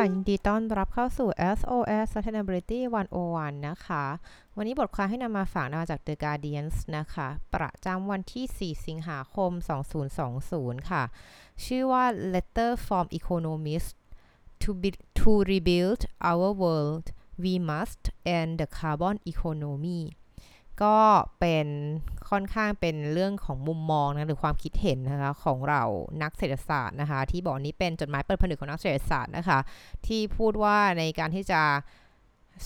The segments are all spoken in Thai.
ค่ะ ยินดีต้อนรับเข้าสู่ SOS Sustainability 101 นะคะ วันนี้บทความให้นำมาฝากมาจาก The Guardian นะคะ ประจำวันที่ 4 สิงหาคม 2020 ค่ะ ชื่อว่า Letter from Economists to, be, to rebuild our world we must end the carbon economy ก็เป็นค่อนข้างเป็นเรื่องของมุมมองนะหรือความคิดเห็นนะคะของเรานักเศรษฐศาสตร์นะคะที่บอกนี้เป็นจดหมายเปิดผนึกของนักเศรษฐศาสตร์นะคะที่พูดว่าในการที่จะ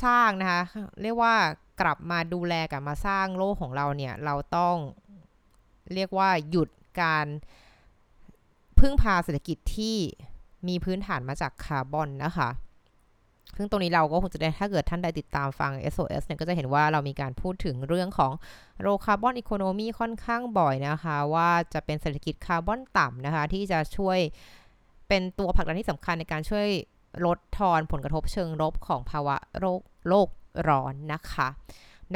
สร้างนะคะเรียกว่ากลับมาดูแลกลับมาสร้างโลกของเราเนี่ยเราต้องเรียกว่าหยุดการพึ่งพาเศรษฐกิจที่มีพื้นฐานมาจากคาร์บอนนะคะ ซึ่งตรงนี้เราก็คงจะได้ถ้าเกิดท่านใดติดตามฟัง SOS เนี่ยก็จะเห็นว่าเรามีการพูดถึงเรื่องของโรคาร์บอนอีโคโนมีค่อนข้างบ่อยนะคะ ว่าจะเป็นเศรษฐกิจคาร์บอนต่ำนะคะ ที่จะช่วยเป็นตัวผลักดันที่สำคัญในการช่วยลดทอนผลกระทบเชิงลบของภาวะโรคโลกร้อนนะคะ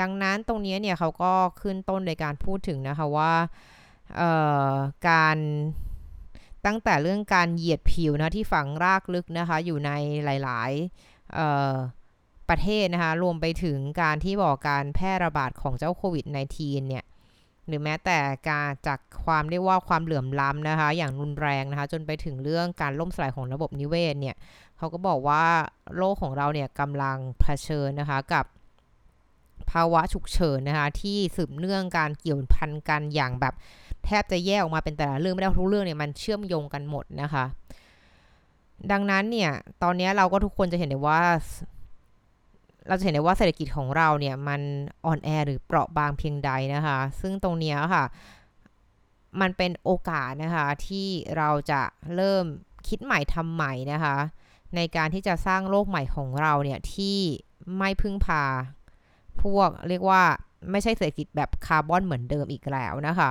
ดังนั้นตรงนี้เนี่ยเขาก็ขึ้นต้นในการพูดถึงนะคะว่าการตั้งแต่เรื่องการเหยียดผิวนะที่ฝังรากลึกนะคะอยู่ในหลาย ๆ ประเทศนะคะ รวมไปถึงการที่บอกการแพร่ระบาดของเจ้าโควิด -19 เนี่ย หรือแม้แต่การจากความเรียกว่าความเหลื่อมล้ำนะคะ อย่างรุนแรงนะคะ จนไปถึงเรื่องการล่มสลายของระบบนิเวศเนี่ย เขาก็บอกว่าโลกของเราเนี่ยกำลังเผชิญนะคะกับภาวะฉุกเฉินนะคะที่สืบเนื่องการเกี่ยวพันกันอย่างแบบแทบจะแยกออกมาเป็นแต่ละเรื่องไม่ได้ทุกเรื่องเนี่ยมันเชื่อมโยงกันหมดนะคะ ดังนั้นเนี่ย ตอนนี้เราก็ทุกคนจะเห็นได้ว่า เราจะเห็นได้ว่าเศรษฐกิจของเราเนี่ย มันอ่อนแอหรือเปราะบางเพียงใดนะคะ ซึ่งตรงนี้ค่ะ มันเป็นโอกาสนะคะ ที่เราจะเริ่มคิดใหม่ทำใหม่นะคะ ในการที่จะสร้างโลกใหม่ของเราเนี่ยที่ไม่พึ่งพา พวกเรียกว่าไม่ใช่เศรษฐกิจแบบคาร์บอนเหมือนเดิมอีกแล้วนะคะ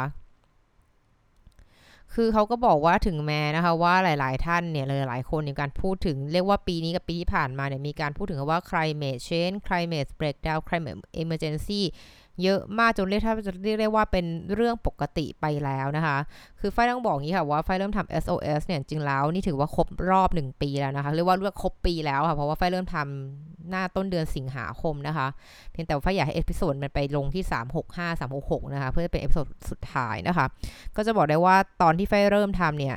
คือเขาก็บอกว่าถึงแม้นะคะว่าหลาย ๆ ท่านเนี่ยหลายๆคนในการพูดถึงเรียกว่าปีนี้กับปีที่ผ่านมาเนี่ยมีการพูดถึงว่า climate change climate breakdown climate emergency เยอะมากจนเรียกถ้าจะเรียกได้ว่าเป็นเรื่องปกติไปแล้วนะคะ คือไฟต้องบอกงี้ค่ะว่าไฟเริ่มทำ SOS เนี่ยจริงแล้วนี่ถือว่าครบรอบ 1 ปีแล้วนะคะ เรียกว่าเรียกครบปีแล้วค่ะ เพราะว่าไฟเริ่มทำหน้าต้นเดือนสิงหาคมนะคะ เพียงแต่ไฟอยากให้เอพิโซดมันไปลงที่ 365 366 นะคะ เพื่อเป็น episode สุดท้ายนะคะ ก็จะบอกได้ว่าตอนที่ไฟเริ่มทำเนี่ย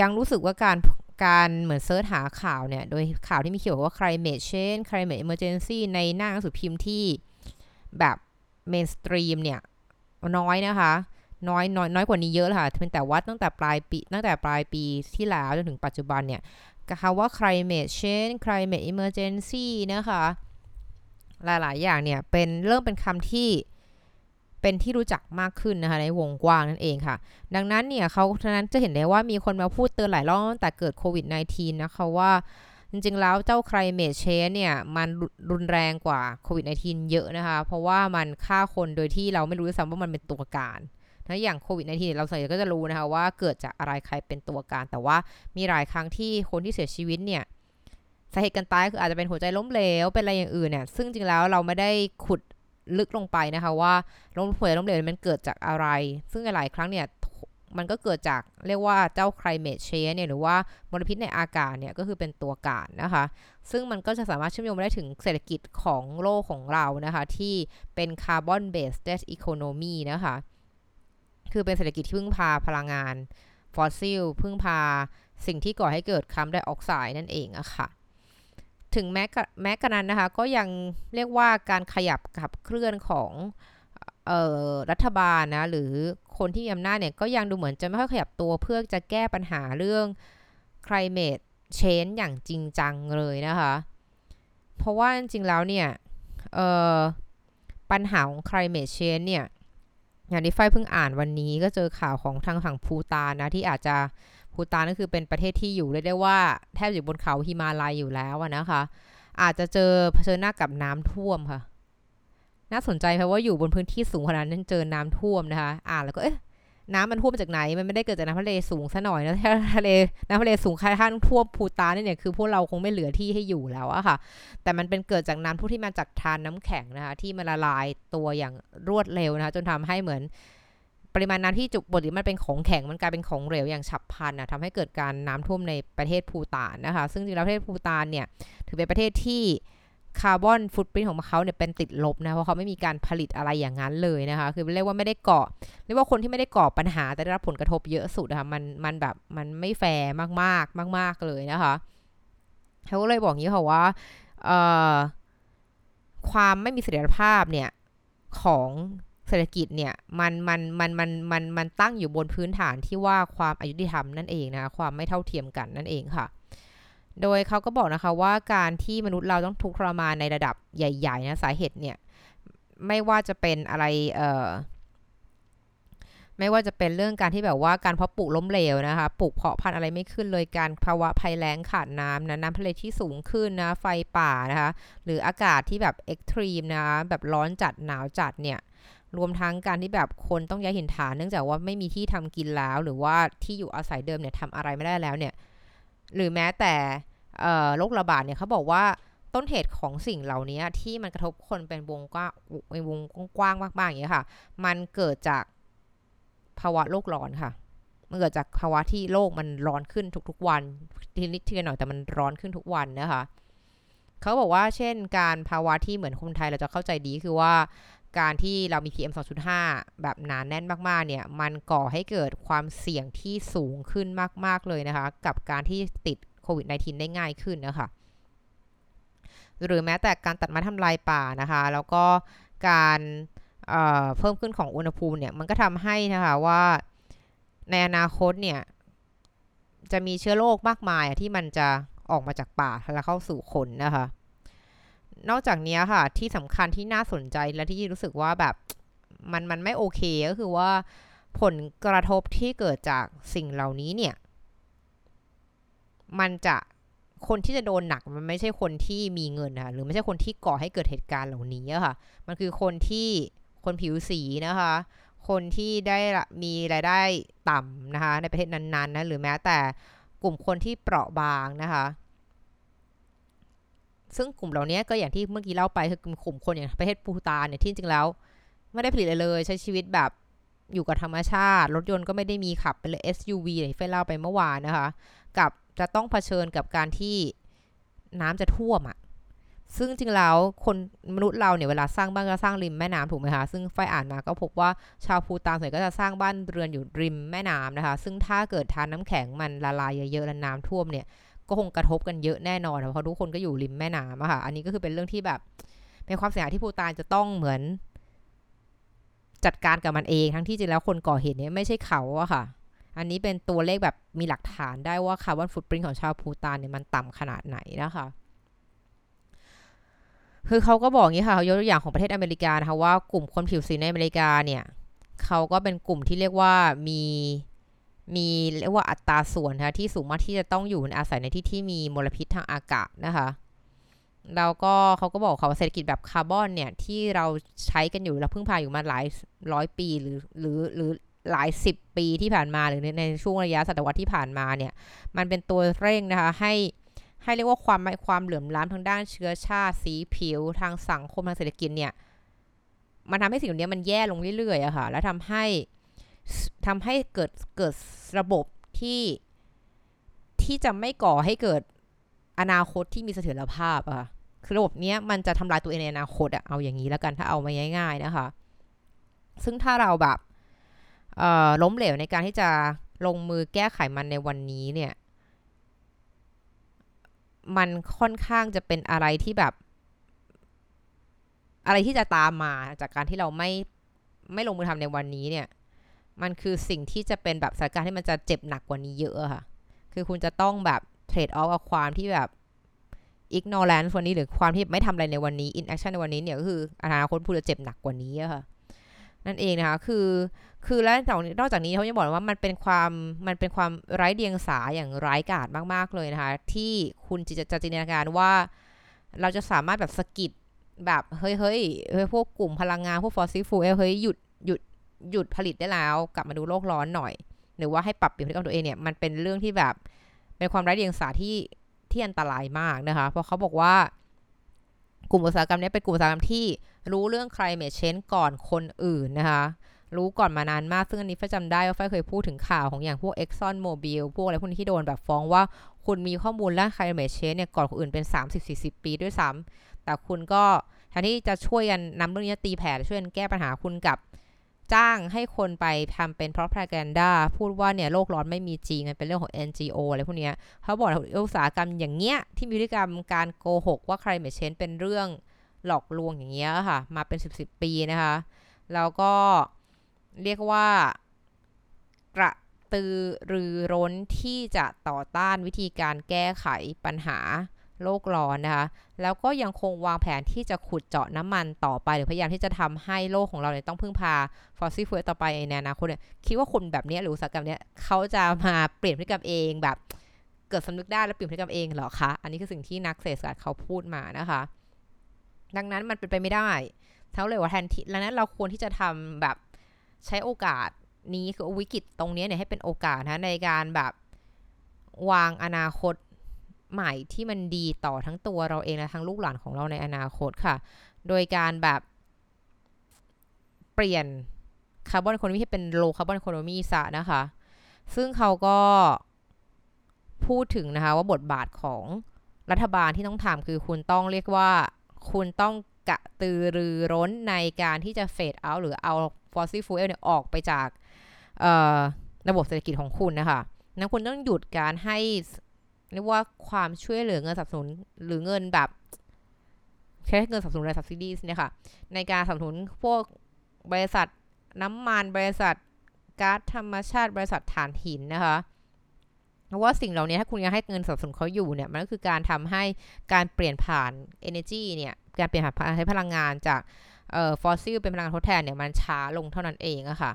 ยังรู้สึกว่าการการเหมือน search หาข่าวเนี่ย โดยข่าวที่มีเขียนว่า climate change climate emergency ในหน้าหนังสือพิมพ์ที่ แบบ mainstream เนี่ยน้อยนะคะ น้อยน้อยน้อยกว่านี้เยอะเลยค่ะเป็นแต่ว่าตั้งแต่ปลายปีตั้งแต่ปลายปีที่แล้วจนถึงปัจจุบันเนี่ยคำว่า climate change climate emergency นะคะ หลาย ๆ อย่างเนี่ย เป็นเริ่มเป็นคำที่เป็นที่รู้จักมากขึ้นนะคะ ในวงกว้างนั่นเองค่ะ ดังนั้นเนี่ยเขาฉะนั้นจะเห็นได้ว่ามีคนมาพูดเตือนหลายรอบตั้งแต่เกิดโควิด -19 นะคะว่า จริงๆแล้วเจ้า climate change เนี่ย มันรุนแรงกว่าโควิด -19 เยอะนะคะ เพราะว่ามันฆ่าคนโดยที่เราไม่รู้ด้วยซ้ำว่ามันเป็นตัวการนะอย่างโควิด -19 เราส่วนใหญ่ก็จะรู้นะคะว่าเกิดจากอะไรใครเป็นตัวการ แต่ว่ามีหลายครั้งที่คนที่เสียชีวิตเนี่ยสาเหตุการตายคืออาจจะเป็นหัวใจล้มเหลวเป็นอะไรอย่างอื่นเนี่ยซึ่งจริงแล้วเราไม่ได้ขุดลึกลงไปนะคะว่าล้มหัวใจล้มเหลวมันเกิดจากอะไร ซึ่งหลายครั้งเนี่ย มันก็เกิดจากเรียกว่าเจ้า climate change เนี่ยหรือว่ามลพิษในอากาศเนี่ยก็คือเป็นตัวการนะคะ ซึ่งมันก็จะสามารถเชื่อมโยงได้ถึงเศรษฐกิจของโลกของเรานะคะ ที่เป็น carbon based economy นะคะ คือเป็นเศรษฐกิจที่พึ่งพาพลังงานฟอสซิลพึ่งพาสิ่งที่ก่อให้เกิดคาร์บอนไดออกไซด์นั่นเองอะค่ะถึงแม้แม้กระนั้นนะคะ ก็ยังเรียกว่าการขยับขับเคลื่อนของ รัฐบาลนะหรือคนที่มีอำนาจเนี่ยก็ยังดูเหมือนจะไม่ค่อยขยับตัวเพื่อจะแก้ปัญหาเรื่อง climate change อย่างจริงจังเลยนะคะ เพราะว่าจริงๆแล้วเนี่ยปัญหาของ climate change เนี่ยอย่างที่ไฟเพิ่งอ่านวันนี้ก็เจอข่าวของทางฝั่งภูตานนะที่อาจจะภูตานก็คือเป็นประเทศที่อยู่เรียกได้ว่าแทบอยู่บนเขาฮิมาลัยอยู่แล้วนะคะ อาจจะเจอเผชิญหน้ากับน้ำท่วมค่ะ น่าสนใจเพราะว่าอยู่บนพื้นที่สูงขนาดนั้นเจอน้ำท่วมนะคะ อ่านแล้วก็เอ๊ะน้ำมันท่วมมาจากไหน มันไม่ได้เกิดจากน้ำทะเลสูงซะหน่อยนะทะเลน้ำทะเลสูงค่ท่านท่วมภูตานี่เนี่ยคือพวกเราคงไม่เหลือที่ให้อยู่แล้วอะค่ะ แต่มันเป็นเกิดจากน้ำท่วมที่มาจากธารน้ำแข็งนะคะ ที่มันละลายตัวอย่างรวดเร็วนะคะ จนทำให้เหมือนปริมาณน้ำที่จุปกติมันเป็นของแข็งมันกลายเป็นของเหลวอย่างฉับพลันนะทำให้เกิดการน้ำท่วมในประเทศภูฏานนะคะ ซึ่งจริงแล้วประเทศภูฏานเนี่ยถือเป็นประเทศที่ carbon footprint ของเขาเนี่ยเป็นติดลบนะเพราะเขาไม่มีการผลิตอะไรอย่างนั้นเลยนะคะ คือเรียกว่าไม่ได้เกาะเรียกว่าคนที่ไม่ได้เกาะปัญหาแต่ได้รับผลกระทบเยอะสุดนะคะมันมันแบบมันไม่แฟร์มากมากมากมากเลยนะคะเขาก็เลยบอกงี้ค่ะว่าความไม่มีเสถียรภาพเนี่ยของเศรษฐกิจเนี่ยมันมันมันมันมันมันตั้งอยู่บนพื้นฐานที่ว่าความอายุติธรรมนั่นเองนะความไม่เท่าเทียมกันนั่นเองค่ะ โดยเขาก็บอกนะคะว่าการที่มนุษย์เราต้องทุกข์ทรมานในระดับใหญ่ๆนะสาเหตุเนี่ยไม่ว่าจะเป็นอะไรเอ่อไม่ว่าจะเป็นเรื่องการที่แบบว่าการเพาะปลูกล้มเหลวนะคะ ปลูกเพาะพันธุ์อะไรไม่ขึ้นเลย การภาวะภัยแล้งขาดน้ำนะน้ำทะเลที่สูงขึ้นนะ ไฟป่านะคะ หรืออากาศที่แบบเอ็กตรีมนะ แบบร้อนจัดหนาวจัดเนี่ย รวมทั้งการที่แบบคนต้องย้ายหินฐาน เนื่องจากว่าไม่มีที่ทำกินแล้ว หรือว่าที่อยู่อาศัยเดิมเนี่ยทำอะไรไม่ได้แล้วเนี่ย หรือแม้แต่โรคระบาดเนี่ยเขาบอกว่าต้นเหตุของสิ่งเหล่านี้ที่มันกระทบคนเป็นวงกว้างวงกว้างมากๆอย่างนี้ค่ะ มันเกิดจากภาวะโลกร้อนค่ะมันเกิดจากภาวะที่โลกมันร้อนขึ้นทุกๆวันทีนิดทีหน่อยแต่มันร้อนขึ้นทุกวันนะคะเขาบอกว่าเช่นการภาวะที่เหมือนคนไทยเราจะเข้าใจดีคือว่า การที่เรามี PM 2.5 แบบหนานแน่นมากๆ เนี่ย มันก่อให้เกิดความเสี่ยงที่สูงขึ้นมาก ๆ เลยนะคะ กับการที่ติดโควิด -19 ได้ง่ายขึ้นนะคะ หรือแม้แต่การตัดไม้ทำลายป่านะคะ แล้วก็การเเพิ่มขึ้นของอุณหภูมิเนี่ย มันก็ทำให้นะคะว่าในอนาคตเนี่ย จะมีเชื้อโรคมากมายที่มันจะออกมาจากป่าแล้วเข้าสู่คนนะคะ นอกจากนี้ค่ะ ที่สำคัญที่น่าสนใจและที่รู้สึกว่าแบบมันมันไม่โอเคก็คือว่าผลกระทบที่เกิดจากสิ่งเหล่านี้เนี่ย มันจะคนที่จะโดนหนักมันไม่ใช่คนที่มีเงินนะหรือไม่ใช่คนที่ก่อให้เกิดเหตุการณ์เหล่านี้ค่ะ มันคือคนที่คนผิวสีนะคะ คนที่ได้มีรายได้ต่ำนะคะ ในประเทศนั้นๆนะหรือแม้แต่กลุ่มคนที่เปราะบางนะคะ ซึ่งกลุ่มเหล่านี้ก็อย่างที่เมื่อกี้เล่าไปคือกลุ่มคนอย่างประเทศปูตานเนี่ยที่จริงแล้ว ไม่ได้ผลิตอะไรเลย ใช้ชีวิตแบบอยู่กับธรรมชาติ รถยนต์ก็ไม่ได้มีขับเป็นเลย SUV อย่างที่เฟเล่าไปเมื่อวานนะคะ กับจะต้องเผชิญกับการที่น้ำจะท่วมอะ่ะซึ่งจริงแล้วคนมนุษย์เราเนี่ยเวลาสร้างบ้านก็สร้างริมแม่น้ำถูกไหมคะซึ่งไฟอ่านมาก็พบว่าชาวภูตานส่วนใหญ่ก็จะสร้างบ้านเรือนอยู่ริมแม่น้ำนะคะ ซึ่งถ้าเกิดทานน้าแข็งมันละลายเยอะๆแล้วน้ำท่วมเนี่ย ก็คงกระทบกันเยอะแน่นอนเพราะทุกคนก็อยู่ริมแม่น้ำอะค่ะอันนี้ก็คือเป็นเรื่องที่แบบเป็นความเสียหายที่ภูตานจะต้องเหมือน จัดการกับมันเองทั้งที่จริงแล้วคนก่อเหตุเนี่ยไม่ใช่เขาอะค่ะ อันนี้เป็นตัวเลขแบบมีหลักฐานได้ว่าคาร์บอนฟุตปรินของชาวภูตานเนี่ยมันต่ำขนาดไหนนะคะคือเขาก็บอกอย่างนี้ค่ะเขายกตัวอย่างของประเทศอเมริกานะคะว่ากลุ่มคนผิวสีในอเมริกาเนี่ยเขาก็เป็นกลุ่มที่เรียกว่ามี มีเรียกว่าอัตราส่วนนะที่สูงมากที่จะต้องอยู่อาศัยในที่ที่มีมลพิษทางอากาศนะคะแล้วก็เขาก็บอกเขาว่าเศรษฐกิจแบบคาร์บอนเนี่ยที่เราใช้กันอยู่เราเพิ่งผ่าอยู่มาหลายร้อยปีหรือหรือหรือหลายสิบปีที่ผ่านมาหรือในช่วงระยะศตวรรษที่ผ่านมาเนี่ยมันเป็นตัวเร่งนะคะให้ให้เรียกว่าความความเหลื่อมล้ำทางด้านเชื้อชาติสีผิว ทางสังคมทางเศรษฐกิจเนี่ยมันทำให้สิ่งนี้มันแย่ลงเรื่อยๆอะค่ะ แล้วทำให้ ทำให้เกิดเกิดระบบที่ที่จะไม่ก่อให้เกิดอนาคตที่มีเสถียรภาพอะคือระบบเนี้ยมันจะทำลายตัวเองในอนาคตอะเอาอย่างนี้แล้วกันถ้าเอามาง่าย ๆนะคะ ซึ่งถ้าเราแบบล้มเหลวในการที่จะลงมือแก้ไขมันในวันนี้เนี่ย มันค่อนข้างจะเป็นอะไรที่แบบ อะไรที่จะตามมาจากการที่เราไม่ไม่ลงมือทำในวันนี้เนี่ย มันคือสิ่งที่จะเป็นแบบสถานการณ์ที่มันจะเจ็บหนักกว่านี้เยอะค่ะ คือคุณจะต้องแบบเทรดออฟกับความที่แบบ ignorance วันนี้หรือความที่ไม่ทำอะไรในวันนี้ inaction ในวันนี้เนี่ยก็คืออนาคตคุณจะเจ็บหนักกว่านี้ค่ะนั่นเองนะคะ คือ คือแล้วนอกจากนี้เขายังบอกว่ามันเป็นความ มันเป็นความไร้เดียงสาอย่างร้ายกาจมาก ๆ เลยนะคะ ที่คุณจะจะจินตนาการว่า เราจะสามารถแบบสะกิดแบบ เฮ้ยเฮ้ยเฮ้ยพวกกลุ่มพลังงาน พวก fossil fuel เฮ้ยหยุดหยุด หยุดผลิตได้แล้ว กลับมาดูโลกร้อนหน่อย หรือว่าให้ปรับเปลี่ยนพฤติกรรมตัวเองเนี่ยมันเป็นเรื่องที่แบบเป็นความไร้เดียงสาที่ที่อันตรายมากนะคะ เพราะเขาบอกว่ากลุ่มอุตสาหกรรมนี้เป็นกลุ่มอุตสาหกรรมที่รู้เรื่อง climate change ก่อนคนอื่นนะคะ รู้ก่อนมานานมาก ซึ่งอันนี้ฝ้ายจำได้ว่าฝ้ายเคยพูดถึงข่าวของอย่างพวก Exxon Mobil พวกอะไรพวกนี้ที่โดนแบบฟ้องว่า คุณมีข้อมูลและ climate change เนี่ยก่อนคนอื่นเป็น 30-40 ปีด้วยซ้ำแต่คุณก็แทนที่จะช่วยกันนำเรื่องนี้ตีแผ่ช่วยกันแก้ปัญหาคุณกับ จ้างให้คนไปทำเป็น propaganda พูดว่าเนี่ยโลกร้อนไม่มีจริงมันเป็นเรื่องของ NGO อะไรพวกนี้เขาบอกอุตสาหกรรมอย่างเงี้ยที่มีพฤติกรรมการโกหก ว่า climate change เป็นเรื่องหลอกลวงอย่างเงี้ยค่ะ มาเป็น สิบๆปี นะคะ แล้วก็เรียกว่ากระตือรือร้นที่จะต่อต้านวิธีการแก้ไขปัญหา โลกร้อนนะคะ แล้วก็ยังคงวางแผนที่จะขุดเจาะน้ำมันต่อไป หรือพยายามที่จะทำให้โลกของเราเนี่ยต้องพึ่งพา fossil fuel ต่อไปในอนาคตเนี่ยคิดว่าคนแบบนี้หรืออุตสาหกรรมเนี้ยเขาจะมาเปลี่ยนพฤติกรรมเองแบบเกิดสำนึกได้แล้วเปลี่ยนพฤติกรรมเองเหรอคะ อันนี้คือสิ่งที่นักเศรษฐศาสตร์เขาพูดมานะคะ ดังนั้นมันเป็นไปไม่ได้เท่าเลยว่าแทนที่แล้วนั้นเราควรที่จะทำแบบใช้โอกาสนี้คือวิกฤตตรงนี้เนี่ยให้เป็นโอกาสนะในการแบบวางอนาคต ใหม่ที่มันดีต่อทั้งตัวเราเองและทั้งลูกหลานของเราในอนาคตค่ะ โดยการแบบเปลี่ยน carbon economy ให้เป็น low carbon economy ซะนะคะ ซึ่งเขาก็พูดถึงนะคะว่าบทบาทของรัฐบาลที่ต้องทำคือคุณต้องเรียกว่า คุณต้องกระตือรือร้นในการที่จะ fade out หรือเอา fossil fuel เนี่ยออกไปจากระบบเศรษฐกิจของคุณนะคะนั้นคุณต้องหยุดการให้ เรียกว่าความช่วยเหลือเงินสนับสนุนหรือเงินแบบใช้เงินสนับสนุนอะไร subsidies เนี่ยค่ะ ในการสนับสนุนพวกบริษัทน้ำมันบริษัทก๊าซธรรมชาติ บริษัทถ่านหินนะคะเพราะว่าสิ่งเหล่านี้ถ้าคุณยังให้เงินสนับสนุนเขาอยู่เนี่ยมันก็คือการทำให้การเปลี่ยนผ่าน energy เนี่ยการเปลี่ยนผ่านใช้พลังงานจากเอ่อฟอสซิลเป็นพลังงานทดแทนเนี่ยมันช้าลงเท่านั้นเองอะค่ะ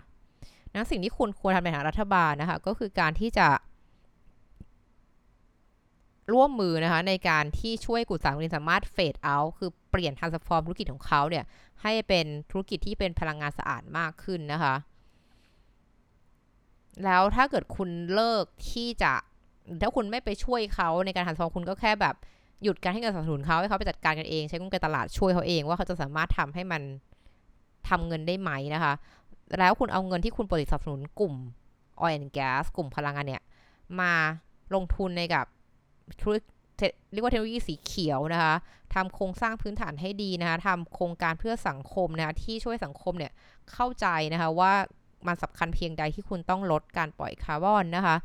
นั้นสิ่งที่คุณควรทำในฐานะรัฐบาลนะคะก็คือการที่จะ ร่วมมือนะคะในการที่ช่วยกุศลคนสามารถเฟดเอาคือเปลี่ยนทางสฟอร์มธุรกิจของเขาเนี่ยให้เป็นธุรกิจที่เป็นพลังงานสะอาดมากขึ้นนะคะ แล้วถ้าเกิดคุณเลิกที่จะถ้าคุณไม่ไปช่วยเขาในการทันสฟอร์มคุณก็แค่แบบหยุดการให้เงินสนับสนุนเขาให้เขาไปจัดการกันเอง ใช้กลไกตลาดช่วยเขาเองว่าเขาจะสามารถทำให้มันทำเงินได้ไหมนะคะ แล้วคุณเอาเงินที่คุณปฏิสนับสนุนกลุ่ม oil and gas กลุ่มพลังงานเนี่ย มาลงทุนในกับ ธุรเรียกว่าเทคโนโลยีสีเขียวนะคะทำโครงสร้างพื้นฐานให้ดีนะคะทำโครงการเพื่อสังคมนะคะที่ช่วยสังคมเนี่ยเข้าใจนะคะว่ามันสำคัญเพียงใดที่คุณต้องลดการปล่อยคาร์บอนนะคะ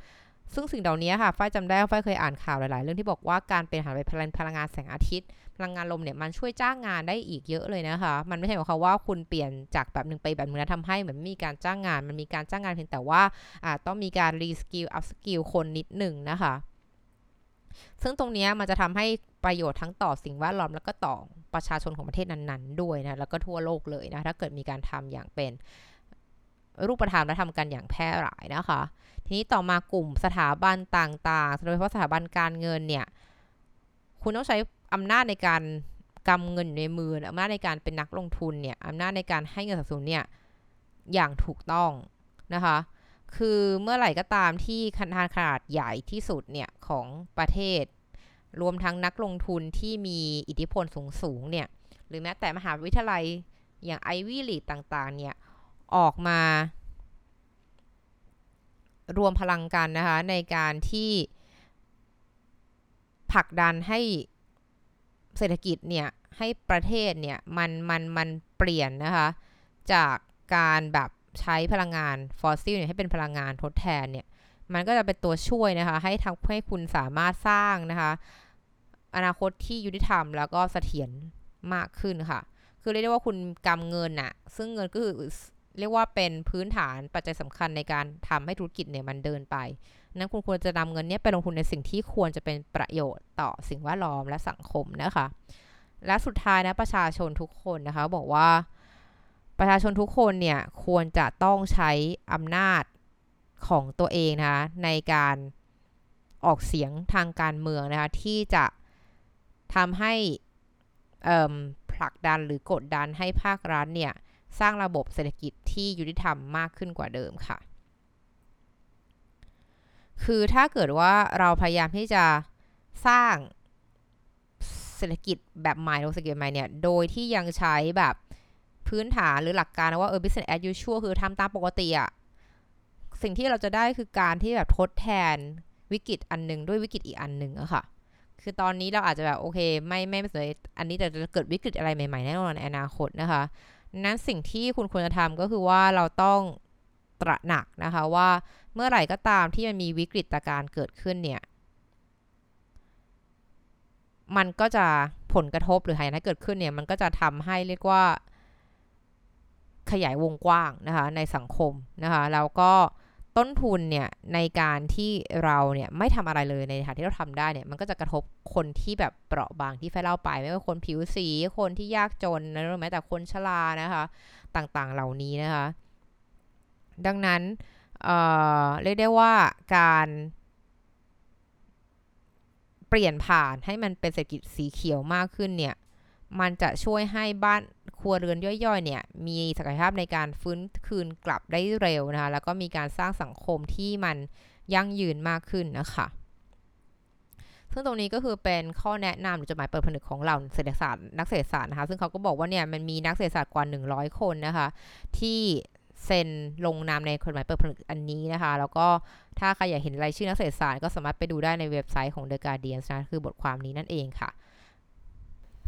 ซึ่งสิ่งเหล่านี้ค่ะฝ้ายจำได้ฝ้ายเคยอ่านข่าวหลาย ๆ เรื่องที่บอกว่าการเป็นหันไปพลังพลังงานแสงอาทิตย์ พลังงานลมเนี่ยมันช่วยจ้างงานได้อีกเยอะเลยนะคะ มันไม่ใช่หมายความว่าคุณเปลี่ยนจากแบบหนึ่งไปแบบนึงแล้วทำให้เหมือนมีการจ้างงาน มันมีการจ้างงานเพียงแต่ว่าต้องมีการ reskill upskill คนนิดหนึ่งนะคะ ซึ่งตรงนี้มันจะทำให้ประโยชน์ทั้งต่อสิ่งแวดล้อมแล้วก็ต่อประชาชนของประเทศนั้นๆ ด้วยนะแล้วก็ทั่วโลกเลยนะถ้าเกิดมีการทำอย่างเป็นรูปธรรมและทำกันอย่างแพร่หลายนะคะ ทีนี้ต่อมากลุ่มสถาบันต่างๆโดยเฉพาะสถาบันการเงินเนี่ยคุณต้องใช้อำนาจในการกำเงินในมืออำนาจในการเป็นนักลงทุนเนี่ยอำนาจในการให้เงินสนับสนุนเนี่ยอย่างถูกต้องนะคะ คือเมื่อไหร่ก็ตามที่ขนาดขนาดใหญ่ที่สุดเนี่ยของประเทศ รวมทั้งนักลงทุนที่มีอิทธิพลสูงสูงเนี่ย หรือแม้แต่มหาวิทยาลัยอย่างไอวี่ลีดต่างๆ เนี่ย ออกมารวมพลังกันนะคะ ในการที่ผลักดันให้เศรษฐกิจเนี่ย ให้ประเทศเนี่ย มันมันมันเปลี่ยนนะคะ จากการแบบ ใช้พลังงานฟอสซิลเนี่ยให้เป็นพลังงานทดแทนเนี่ยมันก็จะเป็นตัวช่วยนะคะ ให้ทำให้คุณสามารถสร้างนะคะ อนาคตที่ยุติธรรมแล้วก็เสถียรมากขึ้นค่ะ คือเรียกได้ว่าคุณกำเงินอะซึ่งเงินก็คือเรียกว่าเป็นพื้นฐานปัจจัยสำคัญในการทำให้ธุรกิจเนี่ยมันเดินไป นั้นคุณควรจะนำเงินนี้ไปลงทุนในสิ่งที่ควรจะเป็นประโยชน์ต่อสิ่งแวดล้อมและสังคมนะคะ และสุดท้ายนะประชาชนทุกคนนะคะ บอกว่า ประชาชนทุกคนเนี่ยควรจะต้องใช้อำนาจของตัวเองนะคะในการออกเสียงทางการเมืองนะคะที่จะทำให้ผลักดันหรือกดดันให้ภาครัฐเนี่ยสร้างระบบเศรษฐกิจที่ยุติธรรมมากขึ้นกว่าเดิมค่ะ คือถ้าเกิดว่าเราพยายามที่จะสร้างเศรษฐกิจแบบใหม่เศรษฐกิจใหม่เนี่ย โดยที่ยังใช้แบบ พื้นฐานหรือหลักการนะว่าเออ business as usual คือทำตามปกติอะสิ่งที่เราจะได้คือการที่แบบทดแทนวิกฤตอันหนึ่งด้วยวิกฤตอีกอันหนึ่งอะค่ะ คือตอนนี้เราอาจจะแบบโอเค ไม่ไม่สนใจอันนี้แต่จะเกิดวิกฤตอะไรใหม่ๆแน่นอนในอนาคตนะคะนั้นสิ่งที่คุณควรจะทำก็คือว่าเราต้องตระหนักนะคะว่าเมื่อไหร่ก็ตามที่มันมีวิกฤตการณ์เกิดขึ้นเนี่ย มันก็จะผลกระทบหรือหายนะเกิดขึ้นเนี่ย มันก็จะทำให้เรียกว่า ขยายวงกว้างนะคะในสังคมนะคะแล้วก็ต้นทุนเนี่ยในการที่เราเนี่ยไม่ทำอะไรเลยในฐานที่เราทำได้เนี่ยมันก็จะกระทบคนที่แบบเปราะบางที่ไฟเล่าไป ไม่ว่าคนผิวสีคนที่ยากจนนะหรือแม้แต่คนชรานะคะต่างๆเหล่านี้นะคะดังนั้นเเรียกได้ว่าการเปลี่ยนผ่านให้มันเป็นเศรษฐกิจสีเขียวมากขึ้นเนี่ย มันจะช่วยให้บ้านครัวเรือนย่อยๆ เนี่ยมีศักยภาพในการฟื้นคืนกลับได้เร็วนะคะแล้วก็มีการสร้างสังคมที่มันยั่งยืนมากขึ้นนะคะซึ่งตรงนี้ก็คือเป็นข้อแนะนำหรือจดหมายเปิดผนึกของเราเศรษฐศาสตร์นักเศรษฐศาสตร์นะคะซึ่งเขาก็บอกว่าเนี่ยมันมีนักเศรษฐศาสตร์กว่า 100 คนนะคะที่เซ็นลงนามในกฎหมายเปิดผนึกอันนี้นะคะ แล้วก็ถ้าใครอยากเห็นรายชื่อนักเศรษฐศาสตร์ก็สามารถไปดูได้ในเว็บไซต์ของ The Guardian นะคือบทความนี้นั่นเองค่ะ